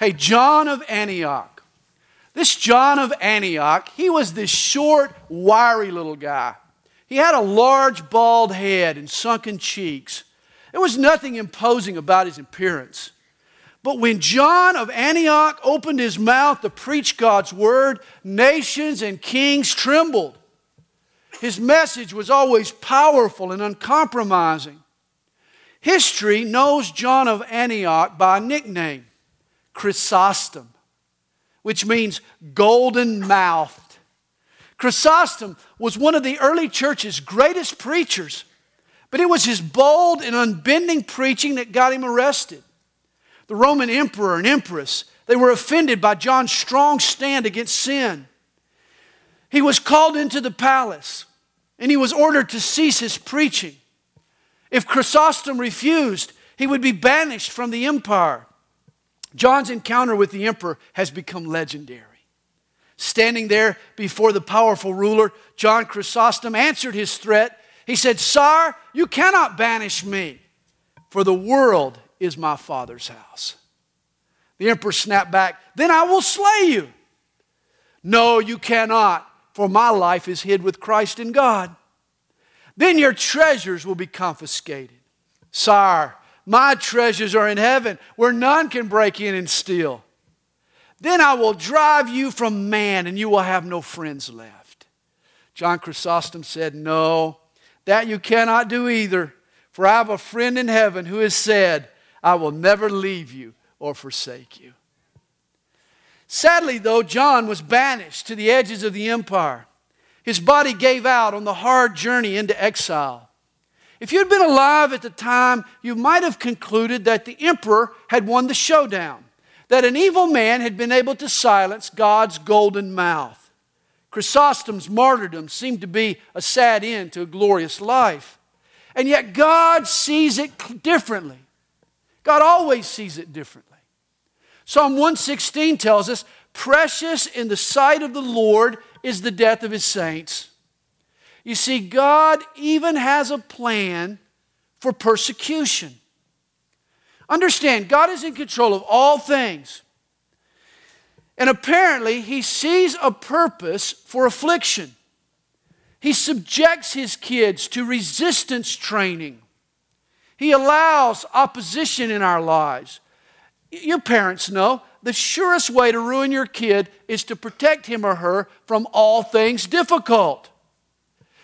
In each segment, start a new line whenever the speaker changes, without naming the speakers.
Hey, John of Antioch. This John of Antioch, he was this short, wiry little guy. He had a large, bald head and sunken cheeks. There was nothing imposing about his appearance. But when John of Antioch opened his mouth to preach God's word, nations and kings trembled. His message was always powerful and uncompromising. History knows John of Antioch by a nickname, Chrysostom, which means golden mouthed. Chrysostom was one of the early church's greatest preachers, but it was his bold and unbending preaching that got him arrested. The Roman emperor and empress, they were offended by John's strong stand against sin. He was called into the palace and he was ordered to cease his preaching. If Chrysostom refused, he would be banished from the empire. John's encounter with the emperor has become legendary. Standing there before the powerful ruler, John Chrysostom answered his threat. He said, Sire, you cannot banish me, for the world is my father's house. The emperor snapped back, Then I will slay you. No, you cannot for my life is hid with Christ in God. Then your treasures will be confiscated. Sire, my treasures are in heaven where none can break in and steal. Then I will drive you from man and you will have no friends left. John Chrysostom said, No, that you cannot do either. For I have a friend in heaven who has said, I will never leave you or forsake you. Sadly, though, John was banished to the edges of the empire. His body gave out on the hard journey into exile. If you'd been alive at the time, you might have concluded that the emperor had won the showdown, that an evil man had been able to silence God's golden mouth. Chrysostom's martyrdom seemed to be a sad end to a glorious life. And yet, God sees it differently. God always sees it differently. Psalm 116 tells us, Precious in the sight of the Lord is the death of his saints. You see, God even has a plan for persecution. Understand, God is in control of all things. And apparently, he sees a purpose for affliction. He subjects his kids to resistance training. He allows opposition in our lives. Your parents know the surest way to ruin your kid is to protect him or her from all things difficult.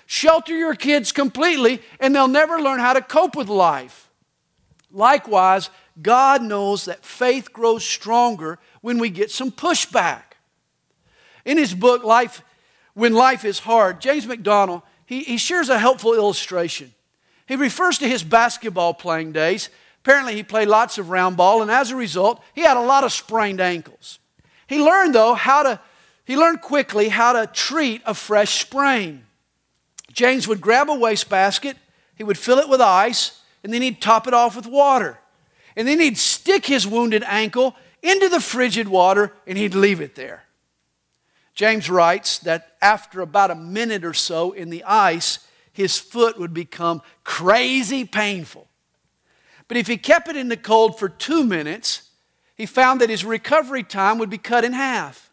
Shelter your kids completely, and they'll never learn how to cope with life. Likewise, God knows that faith grows stronger when we get some pushback. In his book, Life When Life is Hard, James MacDonald, he, he shares a helpful illustration. He refers to his basketball playing days Apparently, he played lots of round ball, and as a result, he had a lot of sprained ankles. He learned, though, how to, he learned quickly how to treat a fresh sprain. James would grab a wastebasket, he would fill it with ice, and then he'd top it off with water. And then he'd stick his wounded ankle into the frigid water and he'd leave it there. James writes that after about a minute or so in the ice, his foot would become crazy painful. But if he kept it in the cold for two minutes, he found that his recovery time would be cut in half.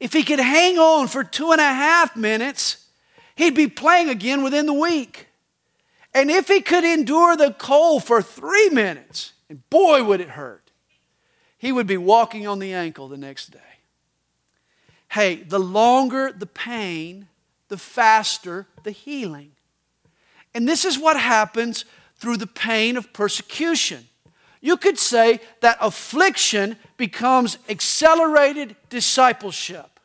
If he could hang on for two and a half minutes, he'd be playing again within the week. And if he could endure the cold for three minutes, and boy, would it hurt, he would be walking on the ankle the next day. Hey, the longer the pain, the faster the healing. And this is what happens through the pain of persecution. You could say that affliction becomes accelerated discipleship.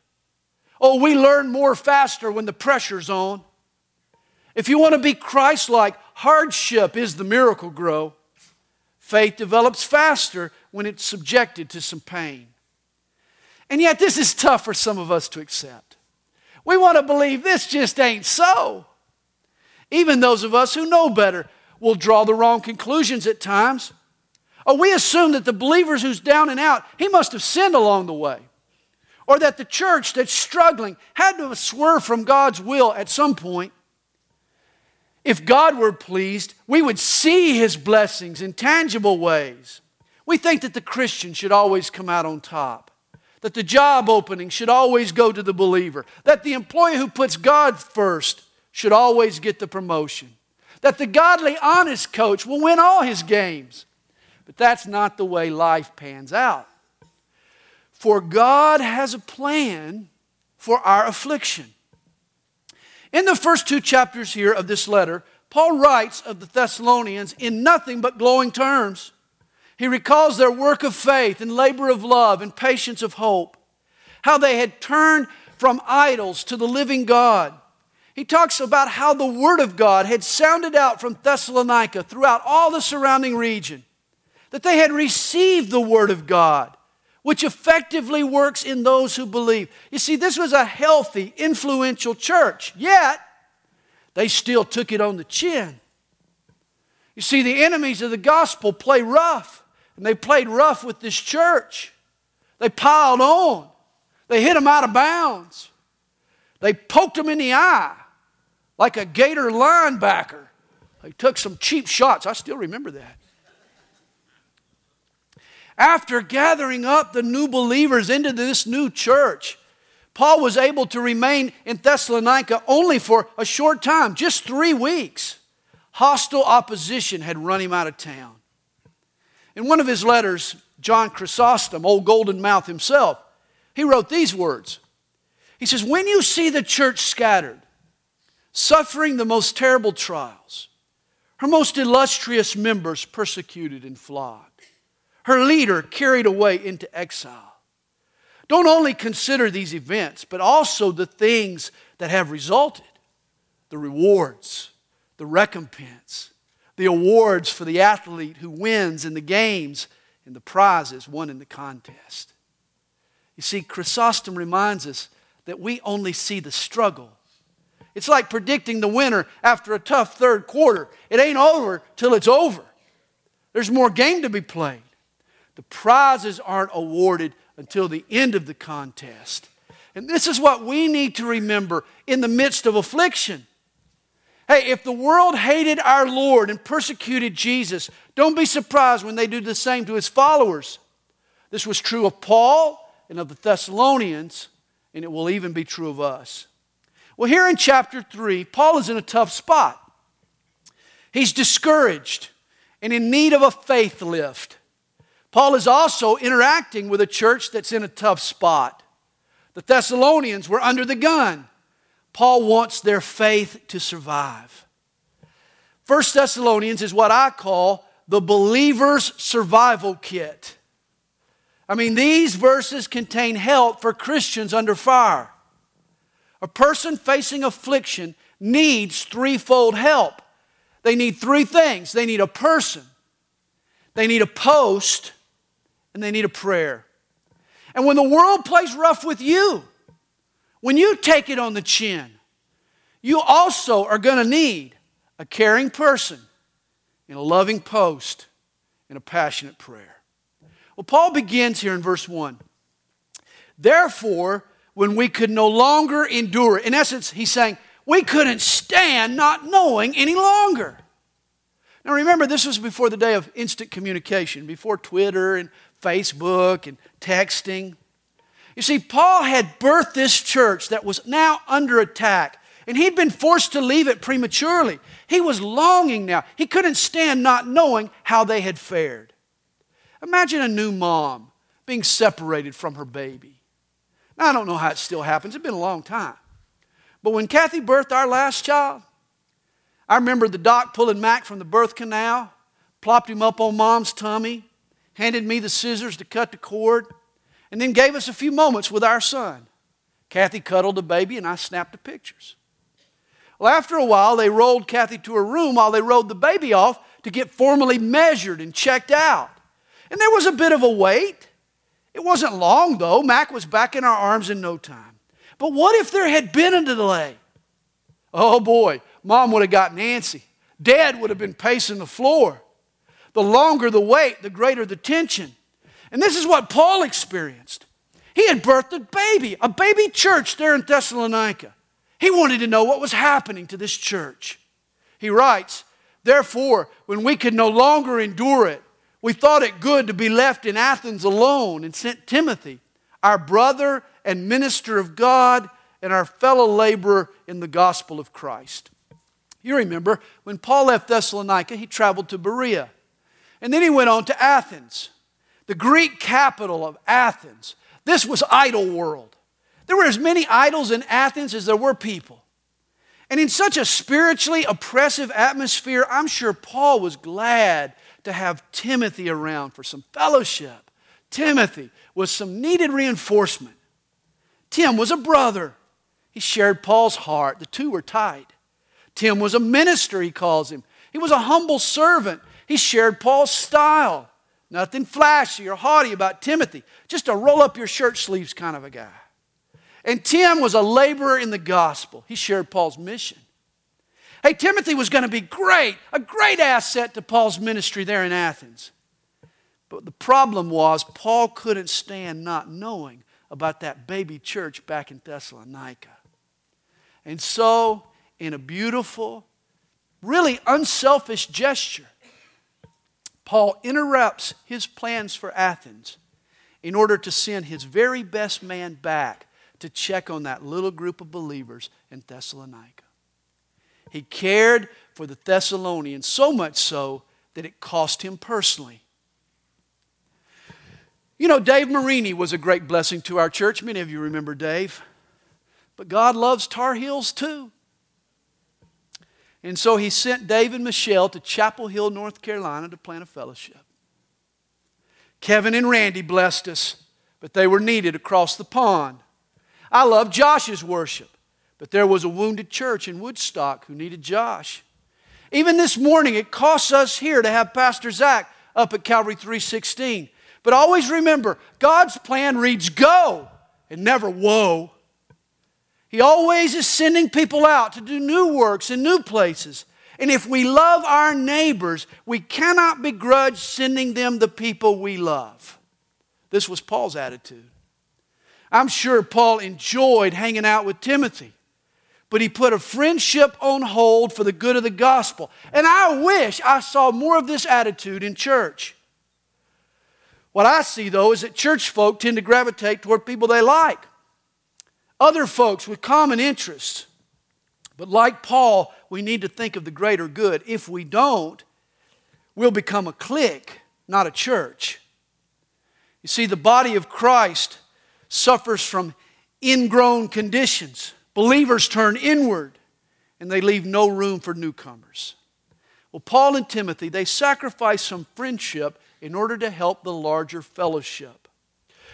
Oh, we learn more faster when the pressure's on. If you want to be Christ like, hardship is the Miracle-Gro. Faith develops faster when it's subjected to some pain. And yet, this is tough for some of us to accept. We want to believe this just ain't so. Even those of us who know better will draw the wrong conclusions at times. Or we assume that the believer who's down and out, he must have sinned along the way. Or that the church that's struggling had to swerve from God's will at some point. If God were pleased, we would see his blessings in tangible ways. We think that the Christian should always come out on top, that the job opening should always go to the believer, that the employee who puts God first should always get the promotion, that the godly, honest coach will win all his games. But that's not the way life pans out. For God has a plan for our affliction. In the first two chapters here of this letter, Paul writes of the Thessalonians in nothing but glowing terms. He recalls their work of faith and labor of love and patience of hope, how they had turned from idols to the living God. He talks about how the Word of God had sounded out from Thessalonica throughout all the surrounding region, that they had received the Word of God, which effectively works in those who believe. You see, this was a healthy, influential church, yet they still took it on the chin. You see, the enemies of the gospel play rough, and they played rough with this church. They piled on, they hit them out of bounds, they poked them in the eye like a Gator linebacker. They took some cheap shots. I still remember that. After gathering up the new believers into this new church, Paul was able to remain in Thessalonica only for a short time, just three weeks. Hostile opposition had run him out of town. In one of his letters, John Chrysostom, old golden mouth himself, he wrote these words. He says, When you see the church scattered, suffering the most terrible trials, her most illustrious members persecuted and flogged, her leader carried away into exile, don't only consider these events, but also the things that have resulted the rewards, the recompense, the awards for the athlete who wins in the games, and the prizes won in the contest. You see, Chrysostom reminds us that we only see the struggle. It's like predicting the winner after a tough third quarter. It ain't over till it's over. There's more game to be played. The prizes aren't awarded until the end of the contest. And this is what we need to remember in the midst of affliction. Hey, if the world hated our Lord and persecuted Jesus, don't be surprised when they do the same to his followers. This was true of Paul and of the Thessalonians, and it will even be true of us. Well, here in chapter 3, Paul is in a tough spot. He's discouraged and in need of a faith lift. Paul is also interacting with a church that's in a tough spot. The Thessalonians were under the gun. Paul wants their faith to survive. First Thessalonians is what I call the believer's survival kit. I mean, these verses contain help for Christians under fire. A person facing affliction needs threefold help. They need three things they need a person, they need a post, and they need a prayer. And when the world plays rough with you, when you take it on the chin, you also are going to need a caring person in a loving post and a passionate prayer. Well, Paul begins here in verse 1. Therefore, when we could no longer endure, in essence, he's saying, we couldn't stand not knowing any longer. Now remember, this was before the day of instant communication, before Twitter and Facebook and texting. You see, Paul had birthed this church that was now under attack, and he'd been forced to leave it prematurely. He was longing now. He couldn't stand not knowing how they had fared. Imagine a new mom being separated from her baby. Now, I don't know how it still happens, it's been a long time. But when Kathy birthed our last child, I remember the doc pulling Mac from the birth canal, plopped him up on mom's tummy, handed me the scissors to cut the cord, and then gave us a few moments with our son. Kathy cuddled the baby, and I snapped the pictures. Well, after a while, they rolled Kathy to her room while they rode the baby off to get formally measured and checked out. And there was a bit of a wait. It wasn't long, though. Mac was back in our arms in no time. But what if there had been a delay? Oh boy, mom would have gotten antsy. Dad would have been pacing the floor. The longer the wait, the greater the tension. And this is what Paul experienced. He had birthed a baby, a baby church there in Thessalonica. He wanted to know what was happening to this church. He writes, Therefore, when we could no longer endure it, we thought it good to be left in Athens alone and sent Timothy, our brother and minister of God and our fellow laborer in the gospel of Christ. You remember when Paul left Thessalonica, he traveled to Berea. And then he went on to Athens, the Greek capital of Athens. This was idol world. There were as many idols in Athens as there were people. And in such a spiritually oppressive atmosphere, I'm sure Paul was glad to have Timothy around for some fellowship. Timothy was some needed reinforcement. Tim was a brother. He shared Paul's heart. The two were tied. Tim was a minister, he calls him. He was a humble servant. He shared Paul's style. Nothing flashy or haughty about Timothy, just a roll up your shirt sleeves kind of a guy. And Tim was a laborer in the gospel. He shared Paul's mission. Hey, Timothy was going to be great, a great asset to Paul's ministry there in Athens. But the problem was, Paul couldn't stand not knowing about that baby church back in Thessalonica. And so in a beautiful, really unselfish gesture, Paul interrupts his plans for Athens in order to send his very best man back to check on that little group of believers in Thessalonica. He cared for the Thessalonians so much so that it cost him personally. You know, Dave Marini was a great blessing to our church. Many of you remember Dave. But God loves Tar Heels too. And so he sent Dave and Michelle to Chapel Hill, North Carolina to plant a fellowship. Kevin and Randy blessed us, but they were needed across the pond. I love Josh's worship, but there was a wounded church in Woodstock who needed Josh. Even this morning, it costs us here to have Pastor Zach up at Calvary 316. But always remember, God's plan reads go and never whoa. He always is sending people out to do new works in new places. And if we love our neighbors, we cannot begrudge sending them the people we love. This was Paul's attitude. I'm sure Paul enjoyed hanging out with Timothy, but he put a friendship on hold for the good of the gospel. And I wish I saw more of this attitude in church. What I see, though, is that church folk tend to gravitate toward people they like other folks with common interests. But like Paul, we need to think of the greater good. If we don't, we'll become a clique, not a church. You see, the body of Christ suffers from ingrown conditions. Believers turn inward and they leave no room for newcomers. Well, Paul and Timothy, they sacrifice some friendship in order to help the larger fellowship.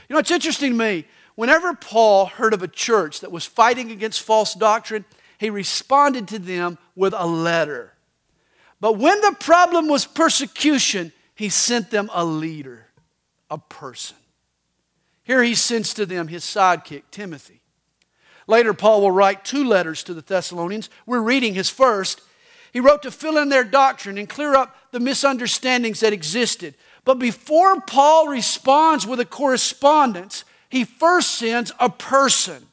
You know, it's interesting to me. Whenever Paul heard of a church that was fighting against false doctrine, he responded to them with a letter. But when the problem was persecution, he sent them a leader, a person. Here he sends to them his sidekick, Timothy. Later, Paul will write two letters to the Thessalonians. We're reading his first. He wrote to fill in their doctrine and clear up the misunderstandings that existed. But before Paul responds with a correspondence, he first sends a person.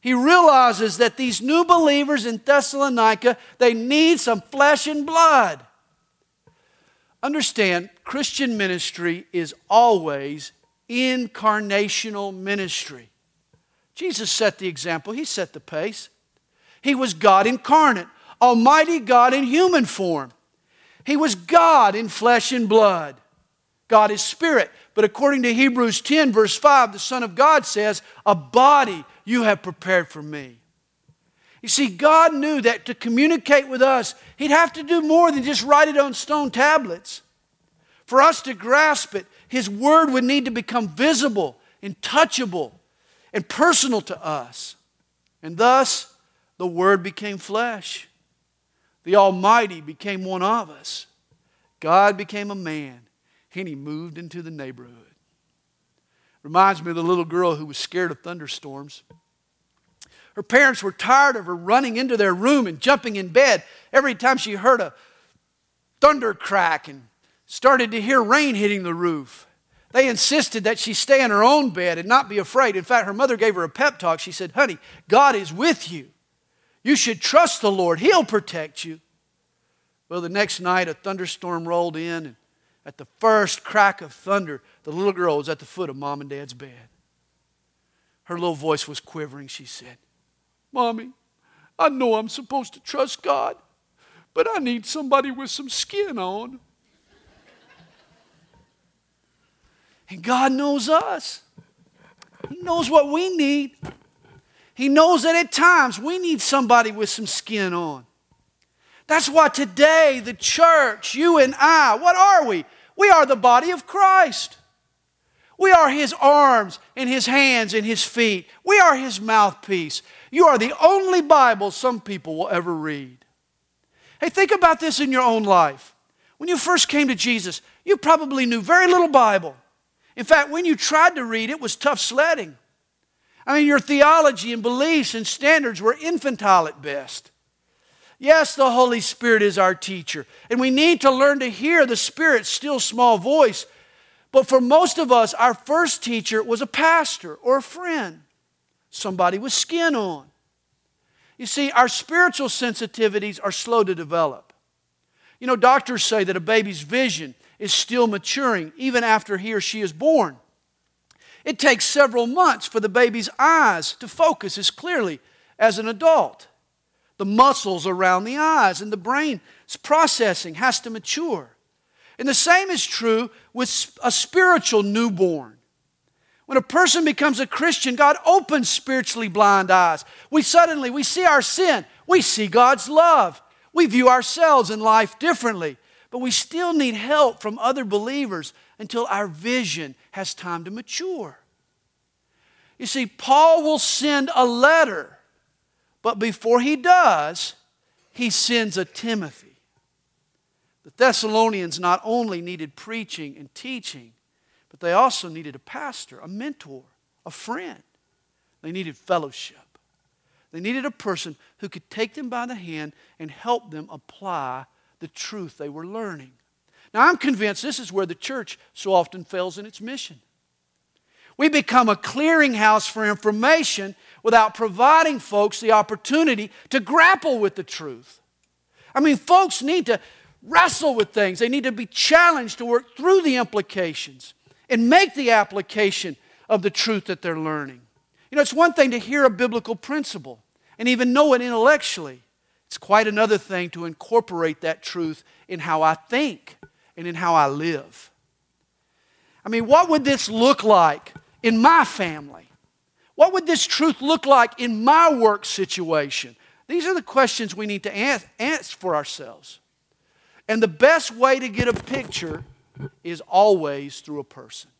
He realizes that these new believers in Thessalonica, they need some flesh and blood. Understand, Christian ministry is always incarnational ministry. Jesus set the example, He set the pace. He was God incarnate, Almighty God in human form. He was God in flesh and blood. God is spirit. But according to Hebrews 10, verse 5, the Son of God says, A body you have prepared for me. You see, God knew that to communicate with us, He'd have to do more than just write it on stone tablets. For us to grasp it, His Word would need to become visible and touchable and personal to us. And thus, the Word became flesh. The Almighty became one of us. God became a man and he moved into the neighborhood. Reminds me of the little girl who was scared of thunderstorms. Her parents were tired of her running into their room and jumping in bed every time she heard a thunder crack and started to hear rain hitting the roof. They insisted that she stay in her own bed and not be afraid. In fact, her mother gave her a pep talk. She said, Honey, God is with you. You should trust the Lord, He'll protect you. Well, the next night, a thunderstorm rolled in and At the first crack of thunder, the little girl was at the foot of mom and dad's bed. Her little voice was quivering. She said, Mommy, I know I'm supposed to trust God, but I need somebody with some skin on. And God knows us. He knows what we need. He knows that at times we need somebody with some skin on. That's why today, the church, you and I, what are we? We are the body of Christ. We are His arms and His hands and His feet. We are His mouthpiece. You are the only Bible some people will ever read. Hey, think about this in your own life. When you first came to Jesus, you probably knew very little Bible. In fact, when you tried to read, it was tough sledding. I mean, your theology and beliefs and standards were infantile at best. Yes, the Holy Spirit is our teacher, and we need to learn to hear the Spirit's still small voice. But for most of us, our first teacher was a pastor or a friend, somebody with skin on. You see, our spiritual sensitivities are slow to develop. You know, doctors say that a baby's vision is still maturing even after he or she is born. It takes several months for the baby's eyes to focus as clearly as an adult. The muscles around the eyes and the brain's processing has to mature. And the same is true with a spiritual newborn. When a person becomes a Christian, God opens spiritually blind eyes. We suddenly we see our sin, we see God's love. We view ourselves in life differently, but we still need help from other believers until our vision has time to mature. You see, Paul will send a letter, but before he does, he sends a Timothy. The Thessalonians not only needed preaching and teaching, but they also needed a pastor, a mentor, a friend. They needed fellowship. They needed a person who could take them by the hand and help them apply the truth they were learning. Now, I'm convinced this is where the church so often fails in its mission. We become a clearinghouse for information without providing folks the opportunity to grapple with the truth. I mean, folks need to wrestle with things, they need to be challenged to work through the implications and make the application of the truth that they're learning. You know, it's one thing to hear a biblical principle and even know it intellectually. It's quite another thing to incorporate that truth in how I think and in how I live. I mean, what would this look like in my family? What would this truth look like in my work situation? These are the questions we need to answer for ourselves. And the best way to get a picture is always through a person.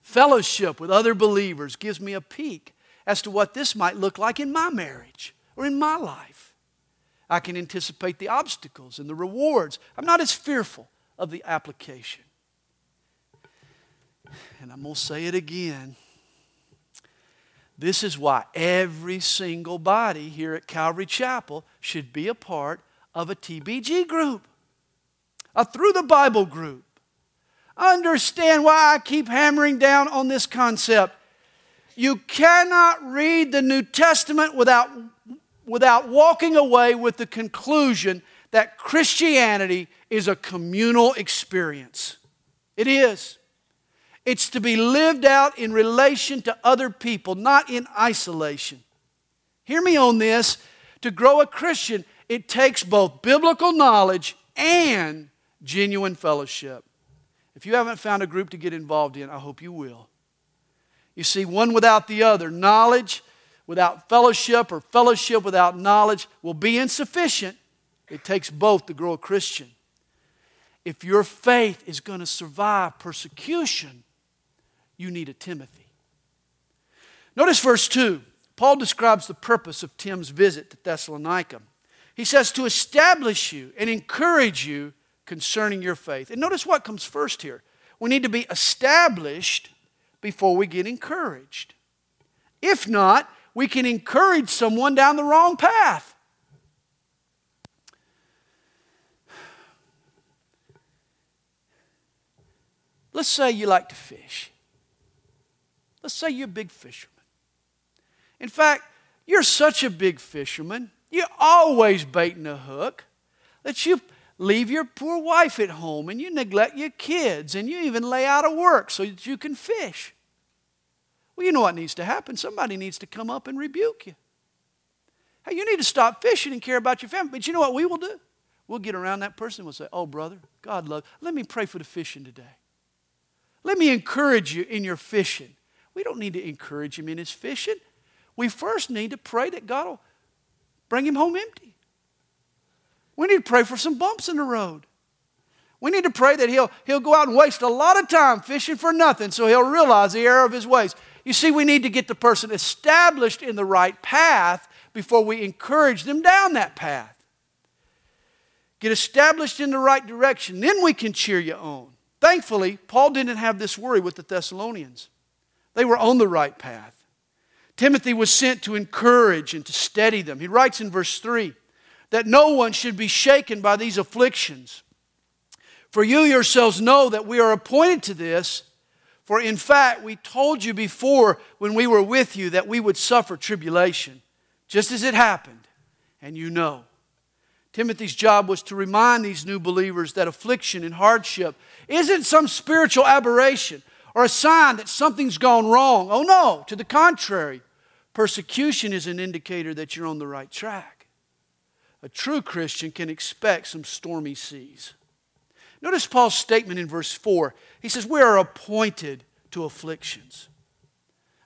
Fellowship with other believers gives me a peek as to what this might look like in my marriage or in my life. I can anticipate the obstacles and the rewards. I'm not as fearful of the application. And I'm going to say it again. This is why every single body here at Calvary Chapel should be a part of a TBG group, a Through the Bible group. Understand why I keep hammering down on this concept. You cannot read the New Testament without, without walking away with the conclusion that Christianity is a communal experience. It is. It's to be lived out in relation to other people, not in isolation. Hear me on this. To grow a Christian, it takes both biblical knowledge and genuine fellowship. If you haven't found a group to get involved in, I hope you will. You see, one without the other, knowledge without fellowship or fellowship without knowledge will be insufficient. It takes both to grow a Christian. If your faith is going to survive persecution, you need a Timothy. Notice verse 2. Paul describes the purpose of Tim's visit to Thessalonica. He says, to establish you and encourage you concerning your faith. And notice what comes first here. We need to be established before we get encouraged. If not, we can encourage someone down the wrong path. Let's say you like to fish. Let's say you're a big fisherman. In fact, you're such a big fisherman, you're always baiting a hook, that you leave your poor wife at home and you neglect your kids and you even lay out of work so that you can fish. Well, you know what needs to happen? Somebody needs to come up and rebuke you. Hey, you need to stop fishing and care about your family. But you know what we will do? We'll get around that person and we'll say, Oh, brother, God love. Let me pray for the fishing today. Let me encourage you in your fishing. We don't need to encourage him in his fishing. We first need to pray that God will bring him home empty. We need to pray for some bumps in the road. We need to pray that he'll, he'll go out and waste a lot of time fishing for nothing so he'll realize the error of his ways. You see, we need to get the person established in the right path before we encourage them down that path. Get established in the right direction, then we can cheer you on. Thankfully, Paul didn't have this worry with the Thessalonians. They were on the right path. Timothy was sent to encourage and to steady them. He writes in verse 3 that no one should be shaken by these afflictions. For you yourselves know that we are appointed to this. For in fact, we told you before when we were with you that we would suffer tribulation, just as it happened, and you know. Timothy's job was to remind these new believers that affliction and hardship isn't some spiritual aberration or a sign that something's gone wrong. Oh no, to the contrary, persecution is an indicator that you're on the right track. A true Christian can expect some stormy seas. Notice Paul's statement in verse 4. He says, We are appointed to afflictions.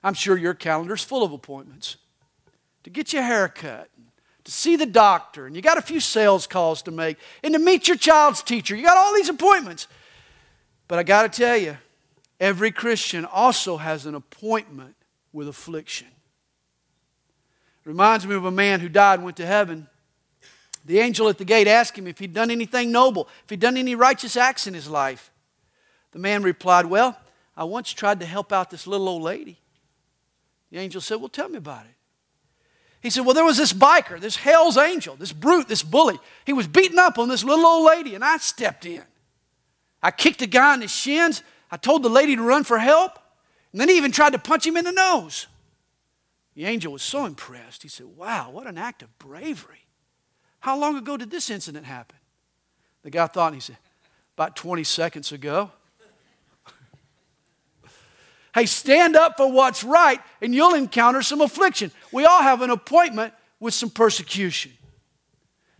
I'm sure your calendar's full of appointments to get your hair cut, to see the doctor, and you got a few sales calls to make, and to meet your child's teacher. You got all these appointments. But I got to tell you, every Christian also has an appointment with affliction. It reminds me of a man who died and went to heaven. The angel at the gate asked him if he'd done anything noble, if he'd done any righteous acts in his life. The man replied, Well, I once tried to help out this little old lady. The angel said, Well, tell me about it. He said, Well, there was this biker, this hell's angel, this brute, this bully. He was beating up on this little old lady, and I stepped in. I kicked the guy in the shins. I told the lady to run for help. And then he even tried to punch him in the nose. The angel was so impressed. He said, Wow, what an act of bravery. How long ago did this incident happen? The guy thought, and he said, About 20 seconds ago. hey, stand up for what's right, and you'll encounter some affliction. We all have an appointment with some persecution.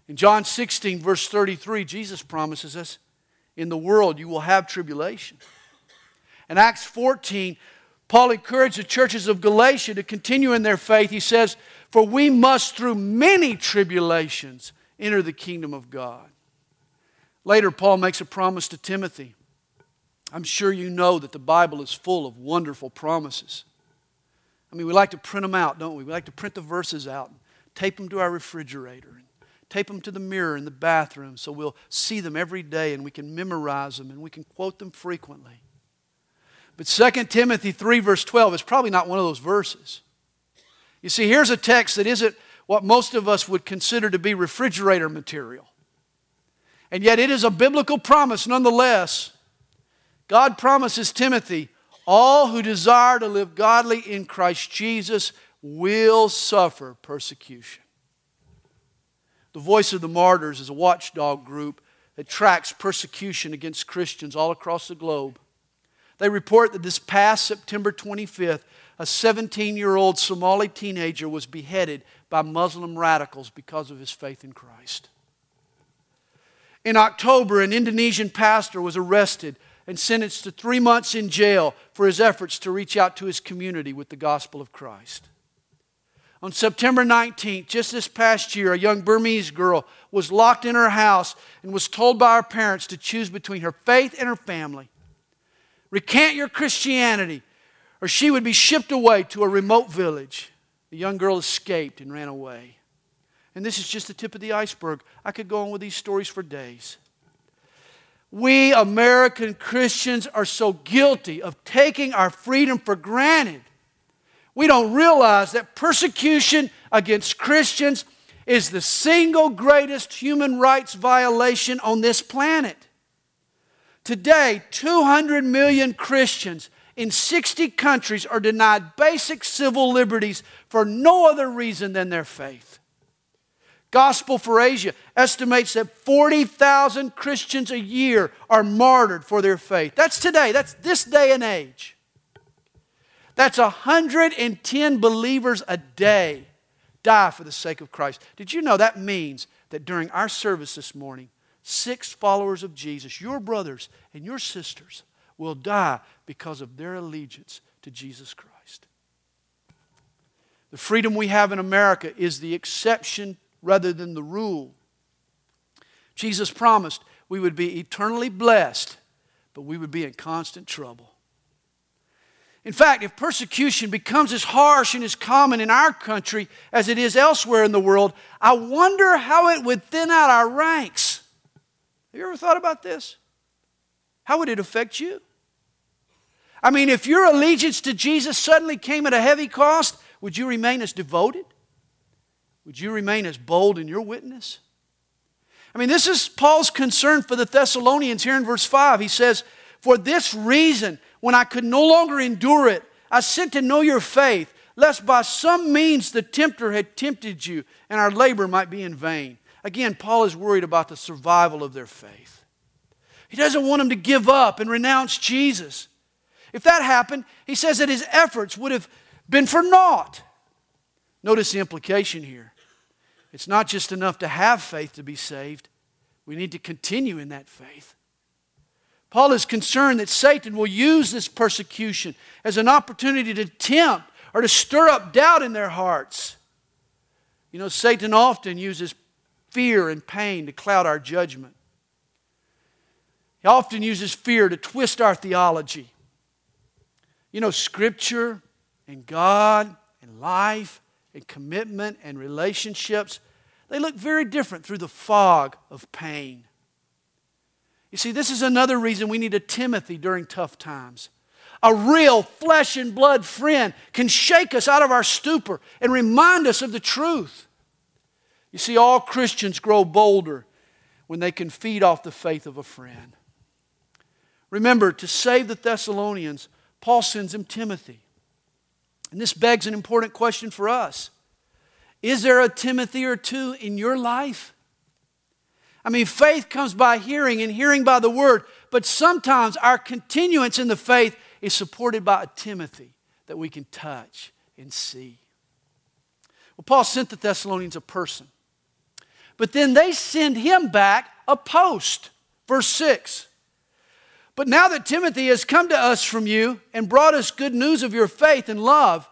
In John 16, verse 33, Jesus promises us in the world you will have tribulation. In Acts 14, Paul encouraged the churches of Galatia to continue in their faith. He says, For we must, through many tribulations, enter the kingdom of God. Later, Paul makes a promise to Timothy. I'm sure you know that the Bible is full of wonderful promises. I mean, we like to print them out, don't we? We like to print the verses out and tape them to our refrigerator and tape them to the mirror in the bathroom so we'll see them every day and we can memorize them and we can quote them frequently. But 2 Timothy 3, verse 12 is probably not one of those verses. You see, here's a text that isn't what most of us would consider to be refrigerator material. And yet it is a biblical promise nonetheless. God promises Timothy, all who desire to live godly in Christ Jesus will suffer persecution. The Voice of the Martyrs is a watchdog group that tracks persecution against Christians all across the globe. They report that this past September 25th, a 17 year old Somali teenager was beheaded by Muslim radicals because of his faith in Christ. In October, an Indonesian pastor was arrested and sentenced to three months in jail for his efforts to reach out to his community with the gospel of Christ. On September 19th, just this past year, a young Burmese girl was locked in her house and was told by her parents to choose between her faith and her family. Recant your Christianity, or she would be shipped away to a remote village. The young girl escaped and ran away. And this is just the tip of the iceberg. I could go on with these stories for days. We American Christians are so guilty of taking our freedom for granted we don't realize that persecution against Christians is the single greatest human rights violation on this planet. Today, 200 million Christians in 60 countries are denied basic civil liberties for no other reason than their faith. Gospel for Asia estimates that 40,000 Christians a year are martyred for their faith. That's today, that's this day and age. That's 110 believers a day die for the sake of Christ. Did you know that means that during our service this morning, six followers of Jesus, your brothers and your sisters, will die because of their allegiance to Jesus Christ? The freedom we have in America is the exception rather than the rule. Jesus promised we would be eternally blessed, but we would be in constant trouble. In fact, if persecution becomes as harsh and as common in our country as it is elsewhere in the world, I wonder how it would thin out our ranks. Have you ever thought about this? How would it affect you? I mean, if your allegiance to Jesus suddenly came at a heavy cost, would you remain as devoted? Would you remain as bold in your witness? I mean, this is Paul's concern for the Thessalonians here in verse 5. He says, For this reason, when I could no longer endure it, I sent to know your faith, lest by some means the tempter had tempted you and our labor might be in vain. Again, Paul is worried about the survival of their faith. He doesn't want them to give up and renounce Jesus. If that happened, he says that his efforts would have been for naught. Notice the implication here. It's not just enough to have faith to be saved, we need to continue in that faith. Paul is concerned that Satan will use this persecution as an opportunity to tempt or to stir up doubt in their hearts. You know, Satan often uses fear and pain to cloud our judgment. He often uses fear to twist our theology. You know, Scripture and God and life and commitment and relationships, they look very different through the fog of pain. You see, this is another reason we need a Timothy during tough times. A real flesh and blood friend can shake us out of our stupor and remind us of the truth. You see, all Christians grow bolder when they can feed off the faith of a friend. Remember, to save the Thessalonians, Paul sends him Timothy. And this begs an important question for us Is there a Timothy or two in your life? I mean, faith comes by hearing and hearing by the word, but sometimes our continuance in the faith is supported by a Timothy that we can touch and see. Well, Paul sent the Thessalonians a person, but then they send him back a post. Verse 6. But now that Timothy has come to us from you and brought us good news of your faith and love,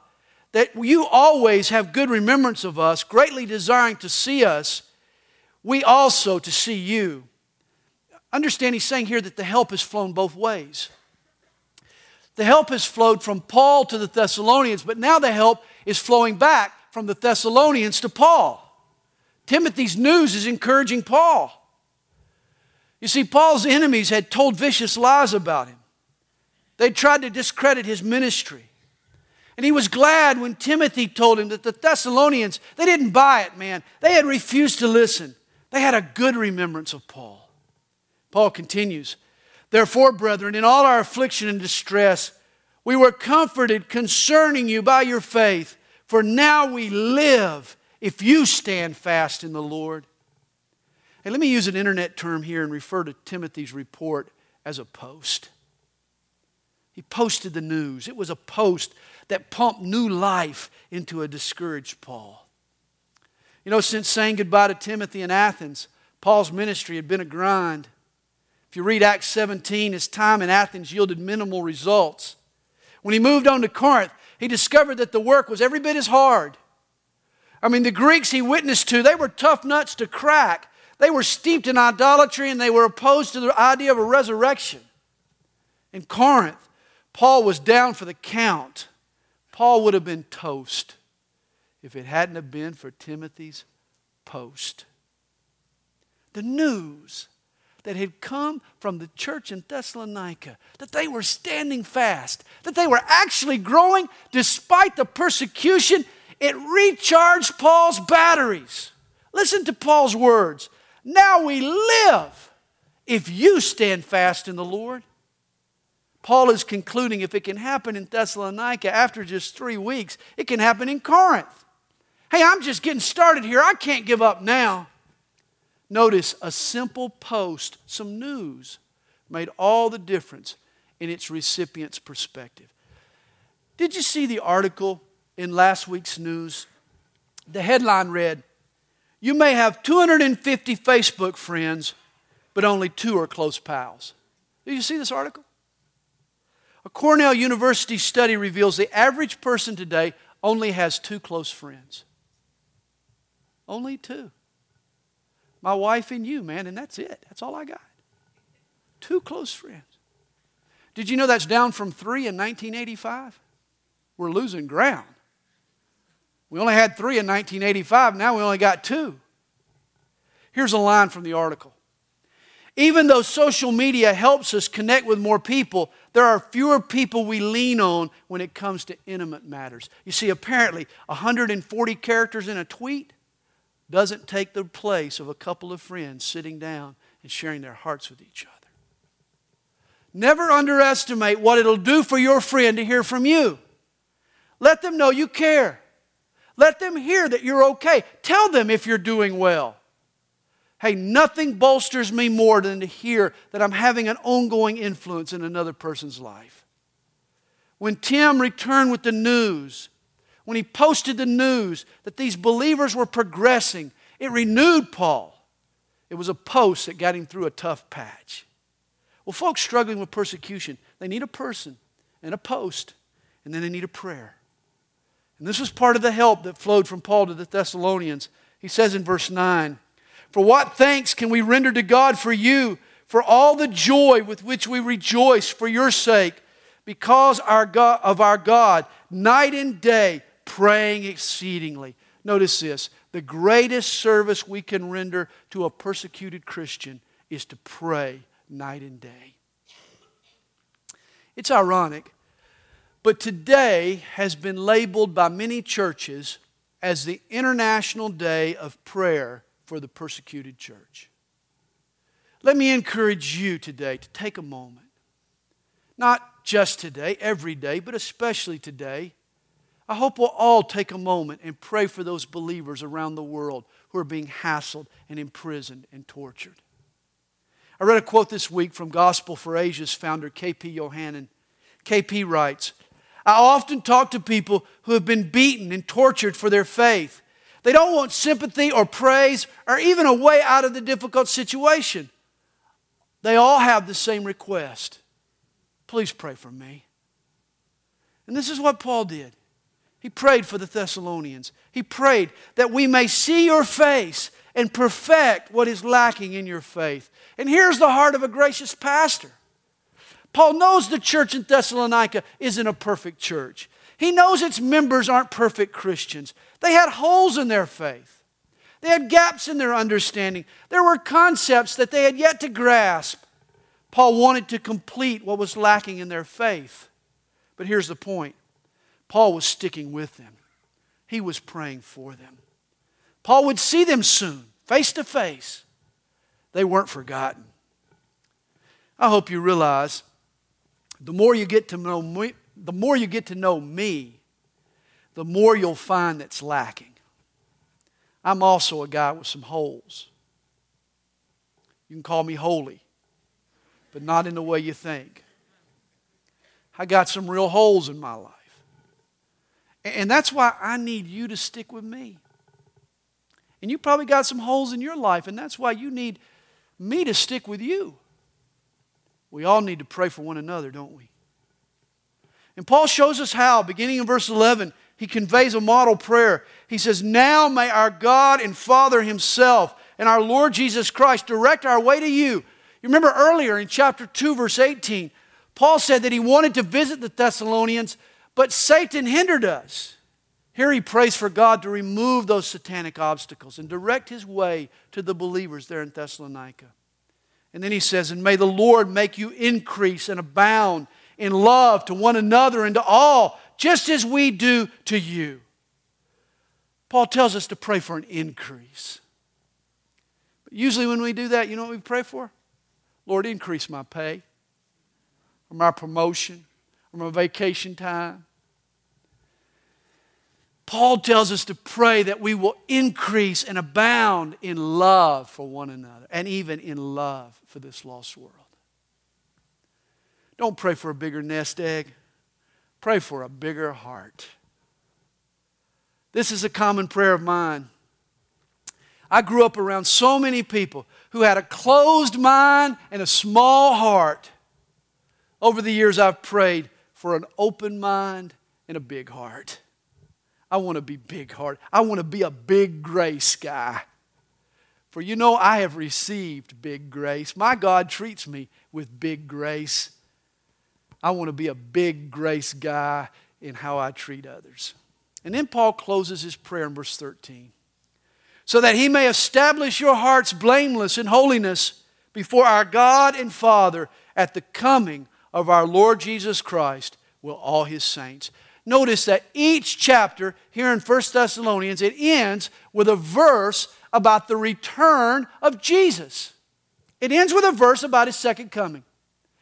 that you always have good remembrance of us, greatly desiring to see us we also to see you. Understand, he's saying here that the help has flown both ways. The help has flowed from Paul to the Thessalonians, but now the help is flowing back from the Thessalonians to Paul. Timothy's news is encouraging Paul. You see, Paul's enemies had told vicious lies about him. They tried to discredit his ministry. And he was glad when Timothy told him that the Thessalonians, they didn't buy it, man. They had refused to listen. They had a good remembrance of Paul. Paul continues, Therefore, brethren, in all our affliction and distress, we were comforted concerning you by your faith, for now we live if you stand fast in the Lord. Hey, let me use an internet term here and refer to Timothy's report as a post. He posted the news. It was a post that pumped new life into a discouraged Paul. You know, since saying goodbye to Timothy in Athens, Paul's ministry had been a grind. If you read Acts 17, his time in Athens yielded minimal results. When he moved on to Corinth, he discovered that the work was every bit as hard. I mean, the Greeks he witnessed to, they were tough nuts to crack. They were steeped in idolatry and they were opposed to the idea of a resurrection. In Corinth, Paul was down for the count. Paul would have been toast if it hadn't have been for Timothy's post. The news that had come from the church in Thessalonica, that they were standing fast, that they were actually growing despite the persecution, it recharged Paul's batteries. Listen to Paul's words. Now we live if you stand fast in the Lord. Paul is concluding if it can happen in Thessalonica after just three weeks, it can happen in Corinth. Hey, I'm just getting started here. I can't give up now. Notice a simple post, some news, made all the difference in its recipient's perspective. Did you see the article in last week's news? The headline read, You may have 250 Facebook friends, but only two are close pals. Did you see this article? A Cornell University study reveals the average person today only has two close friends. Only two. My wife and you, man, and that's it. That's all I got. Two close friends. Did you know that's down from three in 1985? We're losing ground. We only had three in 1985, now we only got two. Here's a line from the article Even though social media helps us connect with more people, there are fewer people we lean on when it comes to intimate matters. You see, apparently, 140 characters in a tweet doesn't take the place of a couple of friends sitting down and sharing their hearts with each other. Never underestimate what it'll do for your friend to hear from you. Let them know you care. Let them hear that you're okay. Tell them if you're doing well. Hey, nothing bolsters me more than to hear that I'm having an ongoing influence in another person's life. When Tim returned with the news, when he posted the news that these believers were progressing, it renewed Paul. It was a post that got him through a tough patch. Well, folks struggling with persecution, they need a person and a post, and then they need a prayer. And this was part of the help that flowed from Paul to the Thessalonians. He says in verse 9, For what thanks can we render to God for you, for all the joy with which we rejoice for your sake, because our God, of our God, night and day, praying exceedingly. Notice this the greatest service we can render to a persecuted Christian is to pray night and day. It's ironic but today has been labeled by many churches as the International Day of Prayer for the Persecuted Church. Let me encourage you today to take a moment. Not just today, every day, but especially today. I hope we'll all take a moment and pray for those believers around the world who are being hassled and imprisoned and tortured. I read a quote this week from Gospel for Asia's founder, K.P. Yohannan. KP writes, I often talk to people who have been beaten and tortured for their faith. They don't want sympathy or praise or even a way out of the difficult situation. They all have the same request please pray for me. And this is what Paul did. He prayed for the Thessalonians. He prayed that we may see your face and perfect what is lacking in your faith. And here's the heart of a gracious pastor Paul knows the church in Thessalonica isn't a perfect church. He knows its members aren't perfect Christians. They had holes in their faith, they had gaps in their understanding. There were concepts that they had yet to grasp. Paul wanted to complete what was lacking in their faith. But here's the point Paul was sticking with them, he was praying for them. Paul would see them soon, face to face. They weren't forgotten. I hope you realize the more you get to know me, the more you get to know me, the more you'll find that's lacking. I'm also a guy with some holes. You can call me holy, but not in the way you think. I got some real holes in my life. And that's why I need you to stick with me. And you probably got some holes in your life, and that's why you need me to stick with you. We all need to pray for one another, don't we? And Paul shows us how, beginning in verse 11, he conveys a model prayer. He says, Now may our God and Father Himself and our Lord Jesus Christ direct our way to you. You remember earlier in chapter 2, verse 18, Paul said that he wanted to visit the Thessalonians, but Satan hindered us. Here he prays for God to remove those satanic obstacles and direct his way to the believers there in Thessalonica. And then he says, And may the Lord make you increase and abound in love to one another and to all, just as we do to you. Paul tells us to pray for an increase. But usually, when we do that, you know what we pray for? Lord, increase my pay, or my promotion, or my vacation time. Paul tells us to pray that we will increase and abound in love for one another and even in love for this lost world. Don't pray for a bigger nest egg, pray for a bigger heart. This is a common prayer of mine. I grew up around so many people who had a closed mind and a small heart. Over the years, I've prayed for an open mind and a big heart. I want to be big heart. I want to be a big grace guy. For you know, I have received big grace. My God treats me with big grace. I want to be a big grace guy in how I treat others. And then Paul closes his prayer in verse 13 so that he may establish your hearts blameless in holiness before our God and Father at the coming of our Lord Jesus Christ will all his saints. Notice that each chapter here in 1 Thessalonians, it ends with a verse about the return of Jesus. It ends with a verse about his second coming.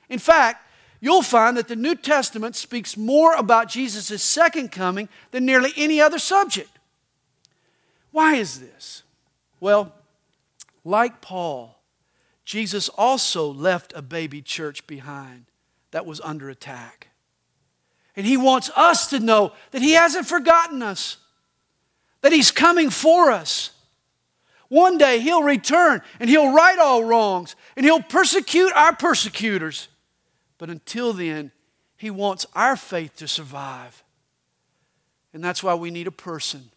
In fact, you'll find that the New Testament speaks more about Jesus' second coming than nearly any other subject. Why is this? Well, like Paul, Jesus also left a baby church behind that was under attack. And he wants us to know that he hasn't forgotten us, that he's coming for us. One day he'll return and he'll right all wrongs and he'll persecute our persecutors. But until then, he wants our faith to survive. And that's why we need a person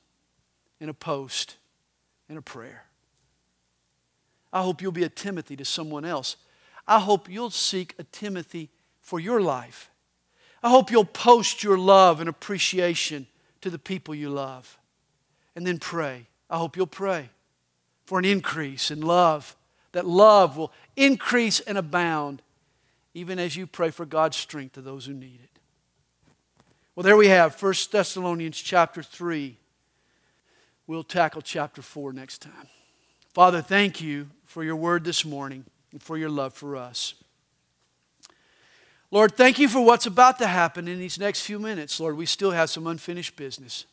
and a post and a prayer. I hope you'll be a Timothy to someone else. I hope you'll seek a Timothy for your life. I hope you'll post your love and appreciation to the people you love. And then pray. I hope you'll pray for an increase in love, that love will increase and abound, even as you pray for God's strength to those who need it. Well, there we have 1 Thessalonians chapter 3. We'll tackle chapter 4 next time. Father, thank you for your word this morning and for your love for us. Lord, thank you for what's about to happen in these next few minutes. Lord, we still have some unfinished business.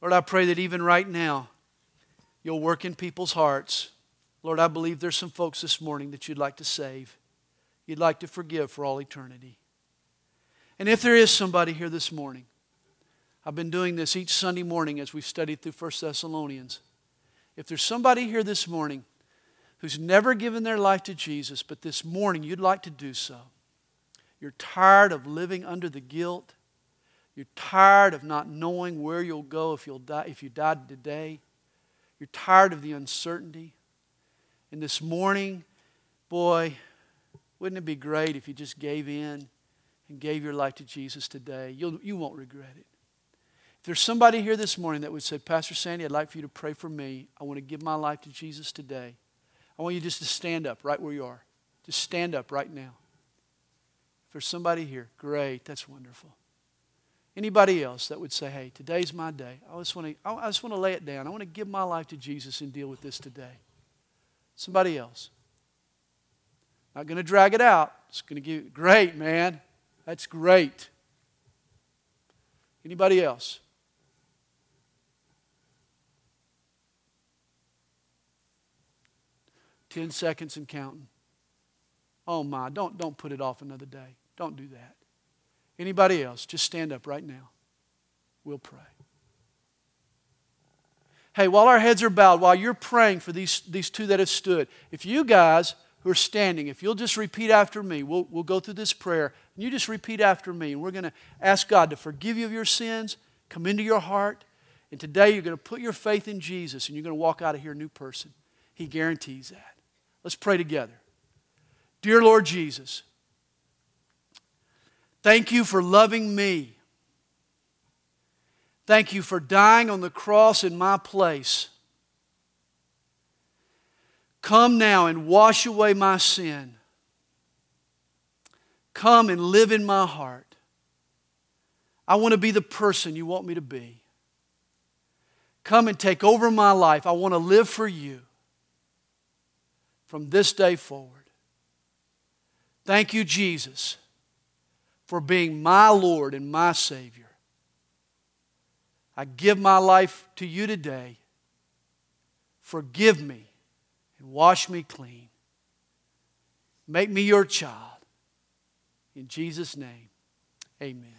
Lord, I pray that even right now, you'll work in people's hearts. Lord, I believe there's some folks this morning that you'd like to save, you'd like to forgive for all eternity. And if there is somebody here this morning, I've been doing this each Sunday morning as we've studied through 1 Thessalonians. If there's somebody here this morning who's never given their life to Jesus, but this morning you'd like to do so, you're tired of living under the guilt. You're tired of not knowing where you'll go if, you'll die, if you died today. You're tired of the uncertainty. And this morning, boy, wouldn't it be great if you just gave in and gave your life to Jesus today? You'll, you won't regret it. If there's somebody here this morning that would say, Pastor Sandy, I'd like for you to pray for me. I want to give my life to Jesus today. I want you just to stand up right where you are. Just stand up right now there's somebody here, great, that's wonderful. Anybody else that would say, hey, today's my day. I just want to, I just want to lay it down. I want to give my life to Jesus and deal with this today. Somebody else. Not going to drag it out. It's going to give, great, man. That's great. Anybody else? Ten seconds and counting. Oh my, don't, don't put it off another day. Don't do that. Anybody else, just stand up right now. We'll pray. Hey, while our heads are bowed, while you're praying for these, these two that have stood, if you guys who are standing, if you'll just repeat after me, we'll, we'll go through this prayer, and you just repeat after me, and we're going to ask God to forgive you of your sins, come into your heart, and today you're going to put your faith in Jesus, and you're going to walk out of here a new person. He guarantees that. Let's pray together. Dear Lord Jesus, Thank you for loving me. Thank you for dying on the cross in my place. Come now and wash away my sin. Come and live in my heart. I want to be the person you want me to be. Come and take over my life. I want to live for you from this day forward. Thank you, Jesus for being my Lord and my Savior. I give my life to you today. Forgive me and wash me clean. Make me your child. In Jesus' name, amen.